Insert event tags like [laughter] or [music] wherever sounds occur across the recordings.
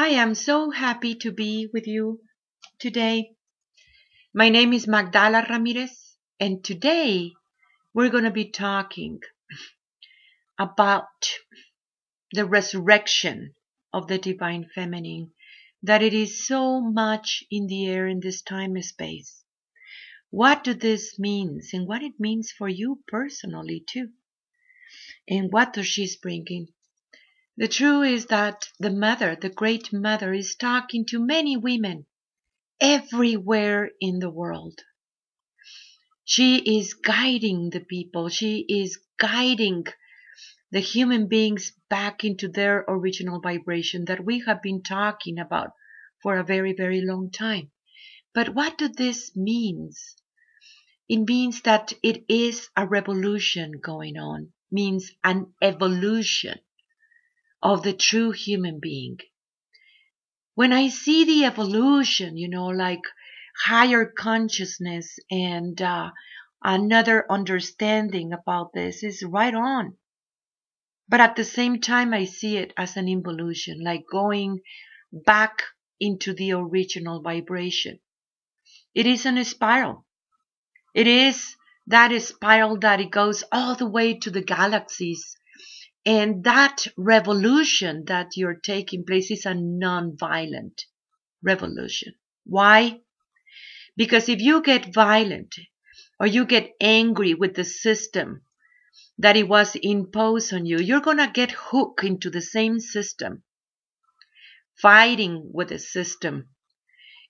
I am so happy to be with you today. My name is Magdala Ramirez, and today we're going to be talking about the resurrection of the divine feminine, that it is so much in the air in this time and space. What do this means and what it means for you personally too? And what does she's bringing? The truth is that the mother, the great mother, is talking to many women everywhere in the world. She is guiding the people. She is guiding the human beings back into their original vibration that we have been talking about for a very, very long time. But what do this means? It means that it is a revolution going on, means an evolution of the true human being. When I see the evolution, you know, like higher consciousness and uh, another understanding about this is right on. But at the same time, I see it as an involution, like going back into the original vibration. It is a spiral. It is that spiral that it goes all the way to the galaxies and that revolution that you're taking place is a non-violent revolution. Why? Because if you get violent or you get angry with the system that it was imposed on you, you're going to get hooked into the same system, fighting with the system.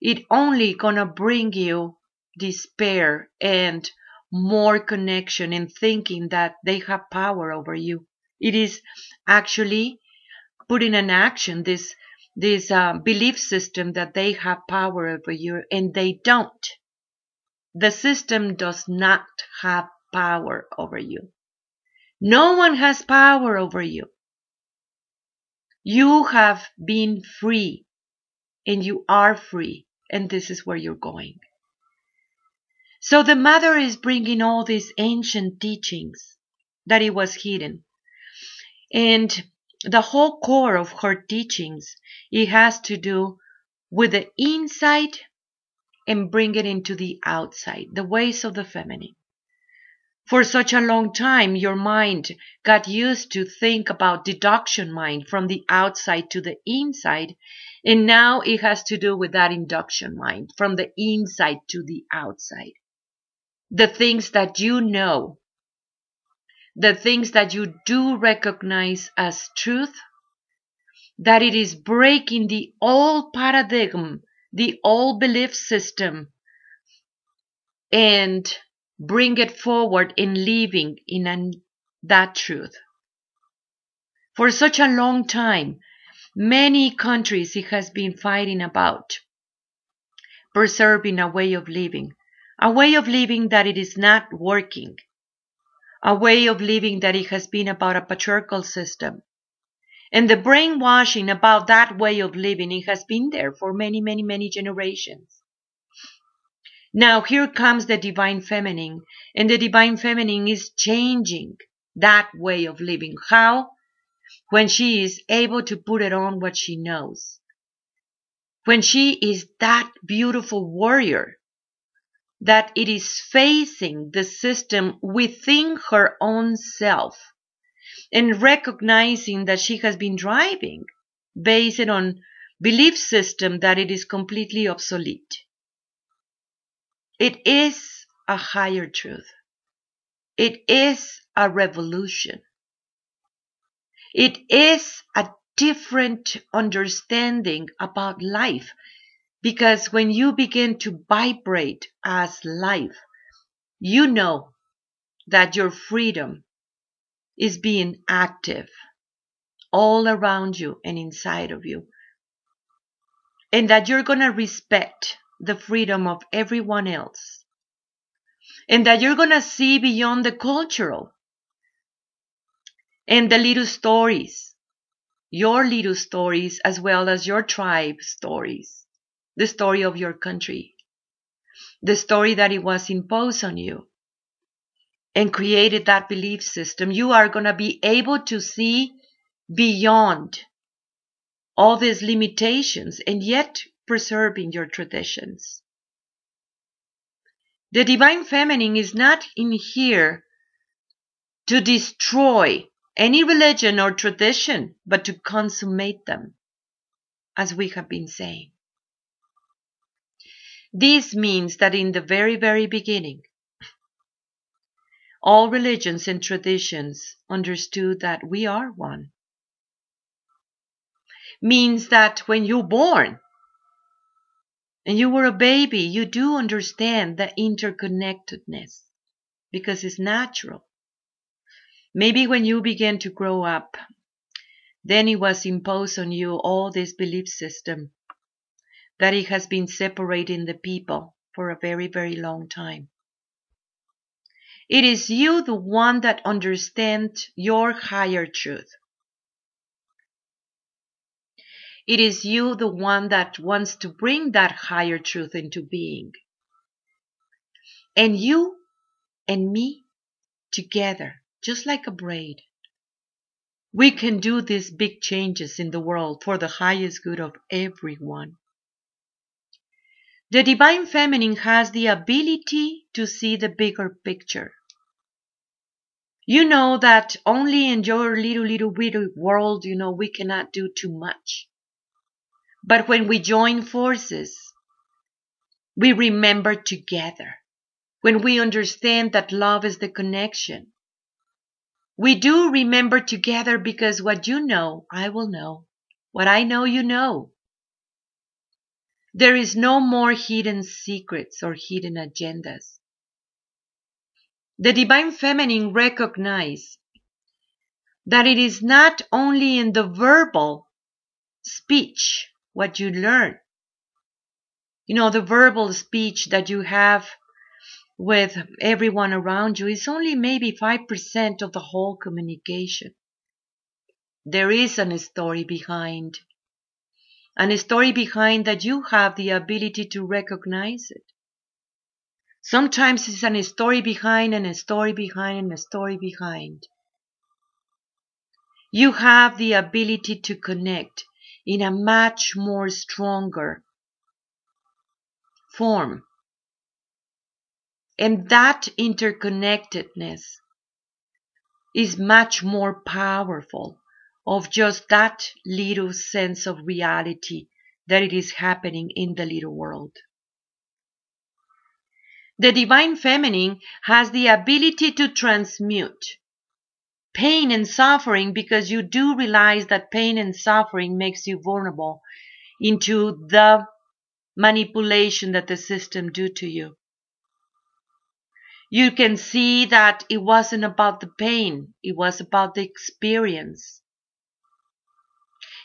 It only going to bring you despair and more connection and thinking that they have power over you. It is actually putting in action this this uh, belief system that they have power over you, and they don't. The system does not have power over you. No one has power over you. You have been free, and you are free, and this is where you're going. So the mother is bringing all these ancient teachings that it was hidden and the whole core of her teachings, it has to do with the inside and bring it into the outside, the ways of the feminine. For such a long time, your mind got used to think about deduction mind from the outside to the inside. And now it has to do with that induction mind from the inside to the outside. The things that you know the things that you do recognize as truth, that it is breaking the old paradigm, the old belief system, and bring it forward in living in an, that truth. For such a long time, many countries it has been fighting about preserving a way of living, a way of living that it is not working, a way of living that it has been about a patriarchal system. And the brainwashing about that way of living, it has been there for many, many, many generations. Now here comes the divine feminine, and the divine feminine is changing that way of living. How? When she is able to put it on what she knows. When she is that beautiful warrior that it is facing the system within her own self and recognizing that she has been driving based on belief system that it is completely obsolete. It is a higher truth. It is a revolution. It is a different understanding about life because when you begin to vibrate as life, you know that your freedom is being active all around you and inside of you. And that you're going to respect the freedom of everyone else. And that you're going to see beyond the cultural and the little stories, your little stories as well as your tribe stories the story of your country, the story that it was imposed on you and created that belief system, you are going to be able to see beyond all these limitations and yet preserving your traditions. The divine feminine is not in here to destroy any religion or tradition, but to consummate them, as we have been saying. This means that in the very, very beginning, all religions and traditions understood that we are one. Means that when you're born and you were a baby, you do understand the interconnectedness because it's natural. Maybe when you begin to grow up, then it was imposed on you all this belief system that it has been separating the people for a very, very long time. It is you, the one that understands your higher truth. It is you, the one that wants to bring that higher truth into being. And you and me together, just like a braid. We can do these big changes in the world for the highest good of everyone. The divine feminine has the ability to see the bigger picture. You know that only in your little, little, little world, you know, we cannot do too much. But when we join forces, we remember together. When we understand that love is the connection, we do remember together because what you know, I will know. What I know, you know. There is no more hidden secrets or hidden agendas. The divine feminine recognize that it is not only in the verbal speech what you learn. You know, the verbal speech that you have with everyone around you is only maybe 5% of the whole communication. There is a story behind and a story behind that you have the ability to recognize it. Sometimes it's a story behind and a story behind and a story behind. You have the ability to connect in a much more stronger form. And that interconnectedness is much more powerful of just that little sense of reality that it is happening in the little world. The divine feminine has the ability to transmute pain and suffering because you do realize that pain and suffering makes you vulnerable into the manipulation that the system do to you. You can see that it wasn't about the pain, it was about the experience.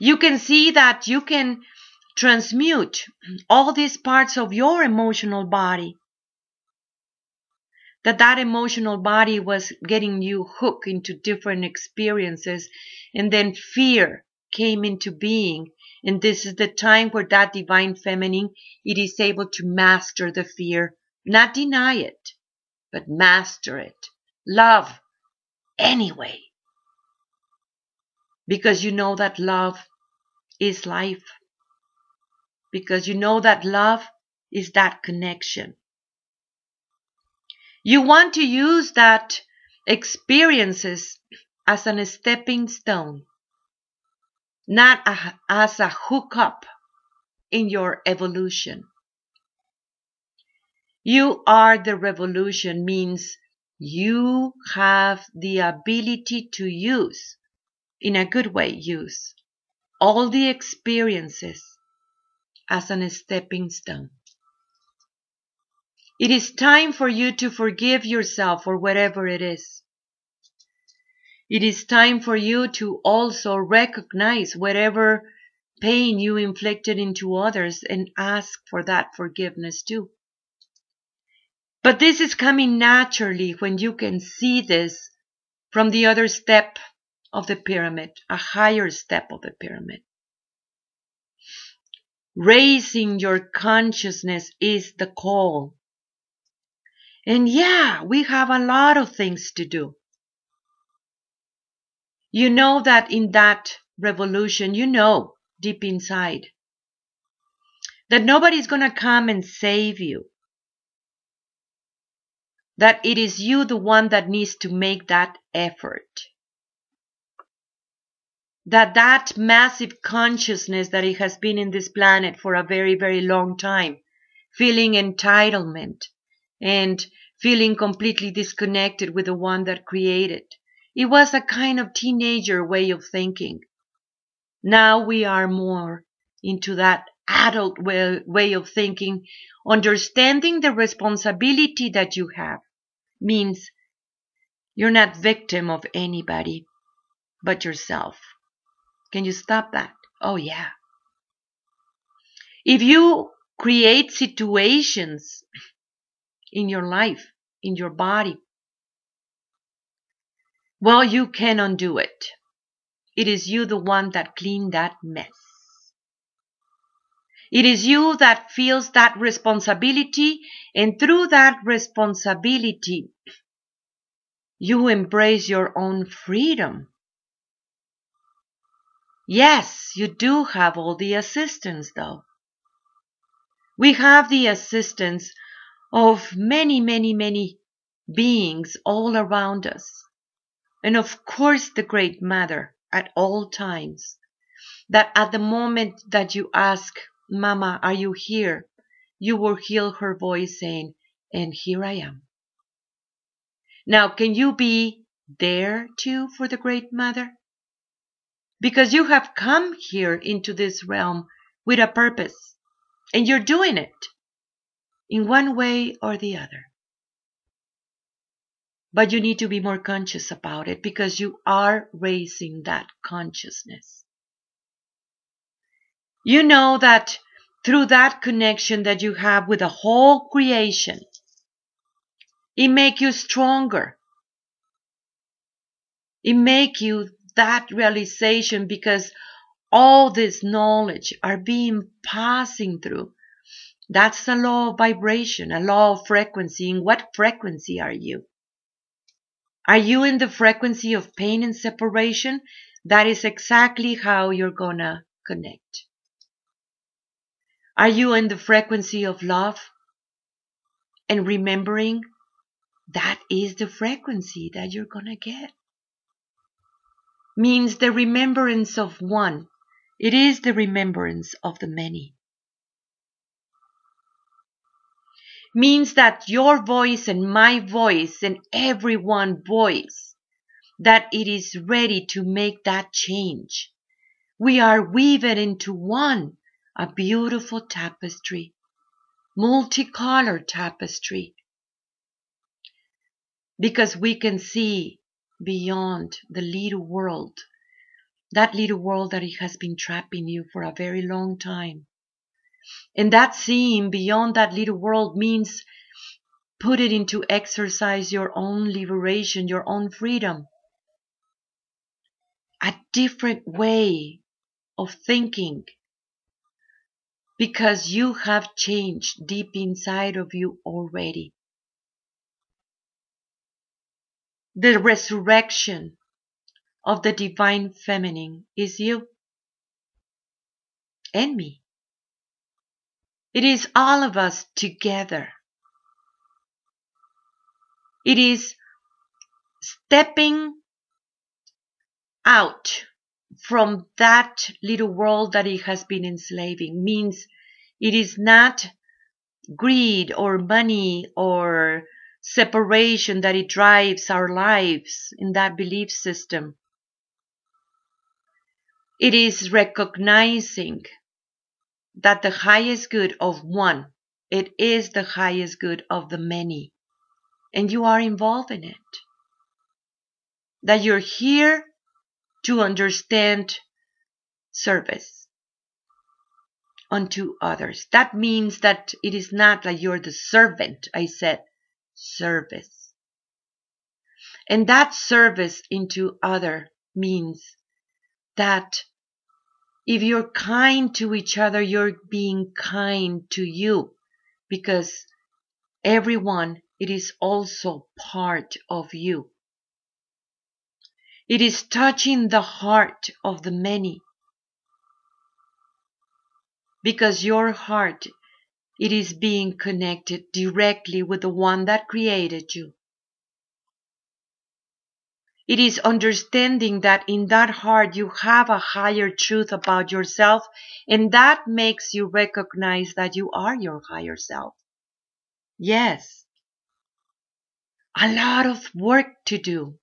You can see that you can transmute all these parts of your emotional body. That that emotional body was getting you hooked into different experiences and then fear came into being. And this is the time where that divine feminine, it is able to master the fear, not deny it, but master it. Love anyway because you know that love is life. Because you know that love is that connection. You want to use that experiences as a stepping stone, not a, as a hookup in your evolution. You are the revolution means you have the ability to use in a good way use all the experiences as a stepping stone. It is time for you to forgive yourself for whatever it is. It is time for you to also recognize whatever pain you inflicted into others and ask for that forgiveness too. But this is coming naturally when you can see this from the other step of the pyramid, a higher step of the pyramid. Raising your consciousness is the call. And yeah, we have a lot of things to do. You know that in that revolution, you know deep inside. That nobody's going to come and save you. That it is you the one that needs to make that effort. That that massive consciousness that it has been in this planet for a very, very long time, feeling entitlement and feeling completely disconnected with the one that created. It was a kind of teenager way of thinking. Now we are more into that adult way, way of thinking, understanding the responsibility that you have means you're not victim of anybody but yourself. Can you stop that? Oh yeah. If you create situations in your life, in your body, well, you can undo it. It is you the one that cleaned that mess. It is you that feels that responsibility, and through that responsibility, you embrace your own freedom. Yes, you do have all the assistance, though. We have the assistance of many, many, many beings all around us. And of course, the Great Mother at all times. That at the moment that you ask, Mama, are you here? You will hear her voice saying, and here I am. Now, can you be there too for the Great Mother? Because you have come here into this realm with a purpose, and you're doing it in one way or the other. But you need to be more conscious about it because you are raising that consciousness. You know that through that connection that you have with the whole creation, it make you stronger. It make you that realization because all this knowledge are being passing through. That's a law of vibration, a law of frequency. In what frequency are you? Are you in the frequency of pain and separation? That is exactly how you're gonna connect. Are you in the frequency of love? And remembering that is the frequency that you're gonna get. Means the remembrance of one. It is the remembrance of the many. means that your voice and my voice and everyone voice that it is ready to make that change. We are weaving into one, a beautiful tapestry, multicolored tapestry, because we can see beyond the little world, that little world that it has been trapping you for a very long time. And that seeing beyond that little world means put it into exercise your own liberation, your own freedom. A different way of thinking. Because you have changed deep inside of you already. The resurrection of the divine feminine is you and me. It is all of us together. It is stepping out from that little world that it has been enslaving means it is not greed or money or separation that it drives our lives in that belief system. It is recognizing that the highest good of one, it is the highest good of the many. And you are involved in it. That you're here to understand service unto others. That means that it is not that you're the servant. I said service. And that service into other means that if you're kind to each other, you're being kind to you because everyone, it is also part of you. It is touching the heart of the many. because your heart it is being connected directly with the one that created you. It is understanding that in that heart you have a higher truth about yourself, and that makes you recognize that you are your higher self. Yes, a lot of work to do.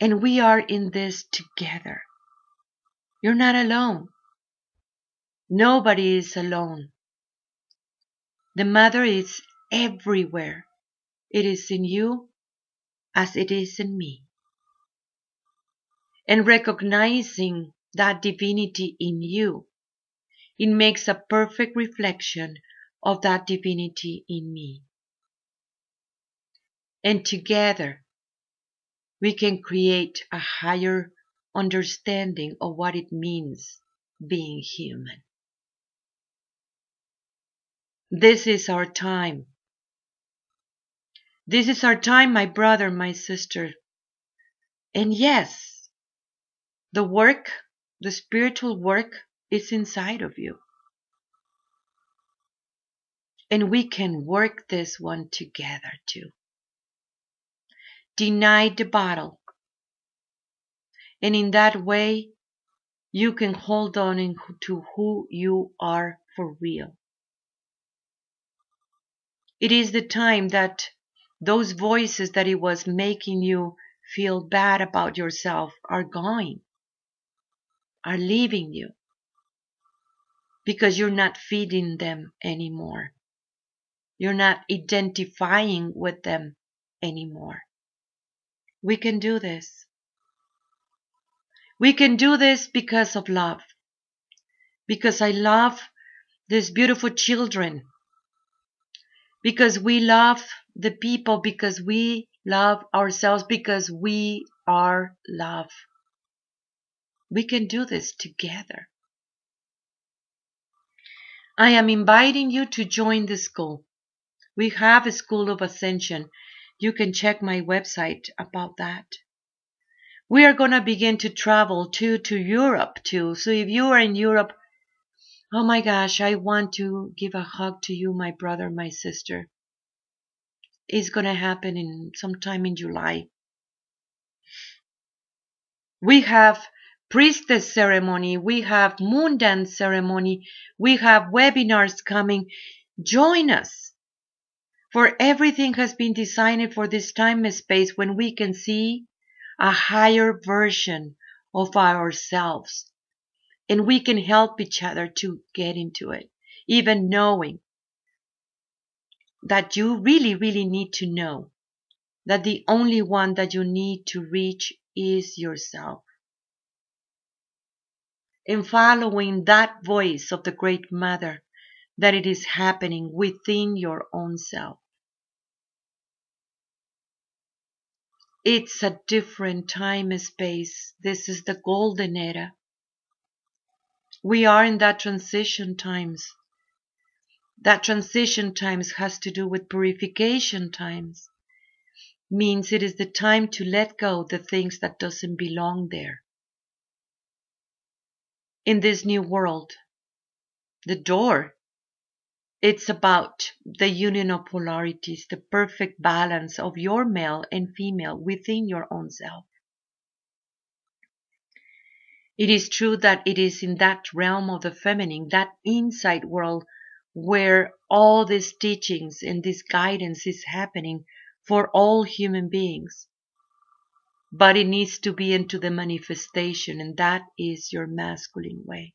And we are in this together. You're not alone. Nobody is alone. The Mother is everywhere. It is in you as it is in me. And recognizing that divinity in you, it makes a perfect reflection of that divinity in me. And together, we can create a higher understanding of what it means being human. This is our time. This is our time, my brother, my sister. And yes, the work, the spiritual work is inside of you. And we can work this one together too. Deny the bottle. And in that way, you can hold on to who you are for real. It is the time that those voices that it was making you feel bad about yourself are going, are leaving you because you're not feeding them anymore. You're not identifying with them anymore. We can do this. We can do this because of love. Because I love these beautiful children because we love the people, because we love ourselves, because we are love. We can do this together. I am inviting you to join the school. We have a School of Ascension. You can check my website about that. We are going to begin to travel too to Europe too. So if you are in Europe, Oh my gosh, I want to give a hug to you, my brother, my sister. It's going to happen in sometime in July. We have priestess ceremony, we have moon dance ceremony, we have webinars coming. Join us. For everything has been designed for this time and space when we can see a higher version of ourselves and we can help each other to get into it, even knowing that you really, really need to know that the only one that you need to reach is yourself. And following that voice of the Great Mother, that it is happening within your own self. It's a different time and space. This is the golden era. We are in that transition times. That transition times has to do with purification times. Means it is the time to let go the things that doesn't belong there. In this new world, the door, it's about the union of polarities, the perfect balance of your male and female within your own self. It is true that it is in that realm of the feminine, that inside world, where all these teachings and this guidance is happening for all human beings. But it needs to be into the manifestation, and that is your masculine way.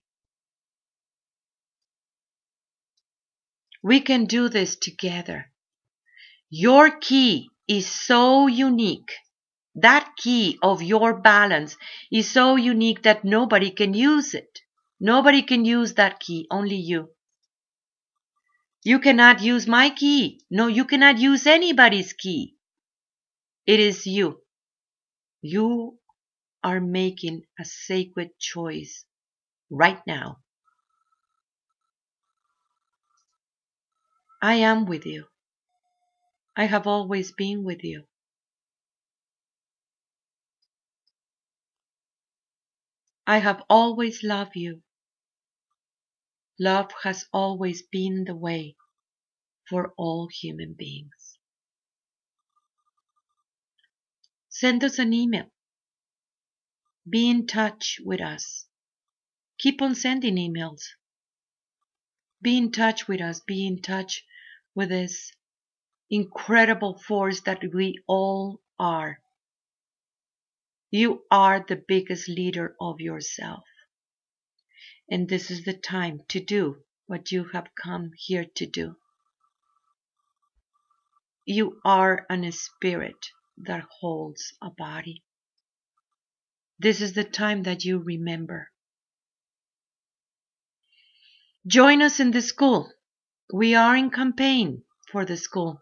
We can do this together. Your key is so unique that key of your balance is so unique that nobody can use it. Nobody can use that key, only you. You cannot use my key. No, you cannot use anybody's key. It is you. You are making a sacred choice right now. I am with you. I have always been with you. I have always loved you. Love has always been the way for all human beings. Send us an email. Be in touch with us. Keep on sending emails. Be in touch with us. Be in touch with this incredible force that we all are. You are the biggest leader of yourself. And this is the time to do what you have come here to do. You are an spirit that holds a body. This is the time that you remember. Join us in the school. We are in campaign for the school.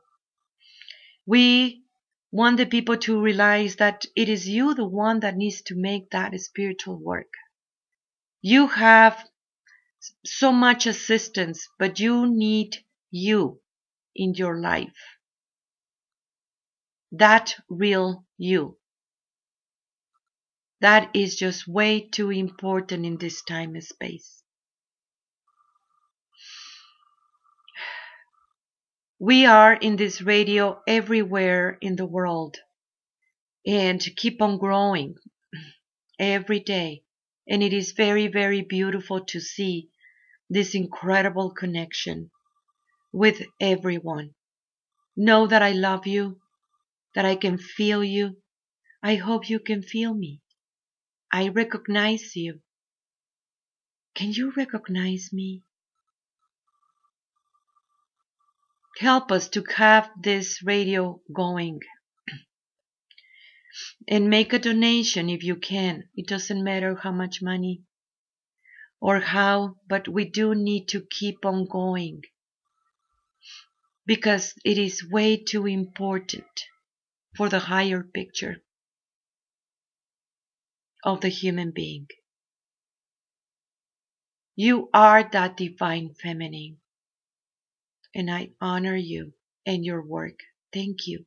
We want the people to realize that it is you, the one that needs to make that spiritual work. You have so much assistance, but you need you in your life. That real you. That is just way too important in this time and space. We are in this radio everywhere in the world and keep on growing every day. And it is very, very beautiful to see this incredible connection with everyone. Know that I love you, that I can feel you. I hope you can feel me. I recognize you. Can you recognize me? Help us to have this radio going. [clears throat] and make a donation if you can. It doesn't matter how much money or how, but we do need to keep on going because it is way too important for the higher picture of the human being. You are that divine feminine and I honor you and your work. Thank you.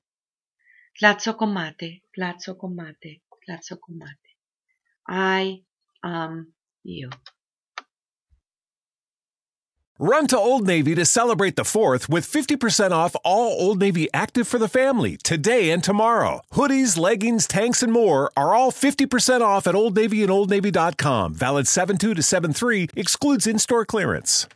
Tlazohcamati, Tlazohcamati, Tlazohcamati. I am you. Run to Old Navy to celebrate the 4th with 50% off all Old Navy active for the family today and tomorrow. Hoodies, leggings, tanks, and more are all 50% off at Old Navy and OldNavy.com. Valid 7 2 to 7 3 excludes in store clearance.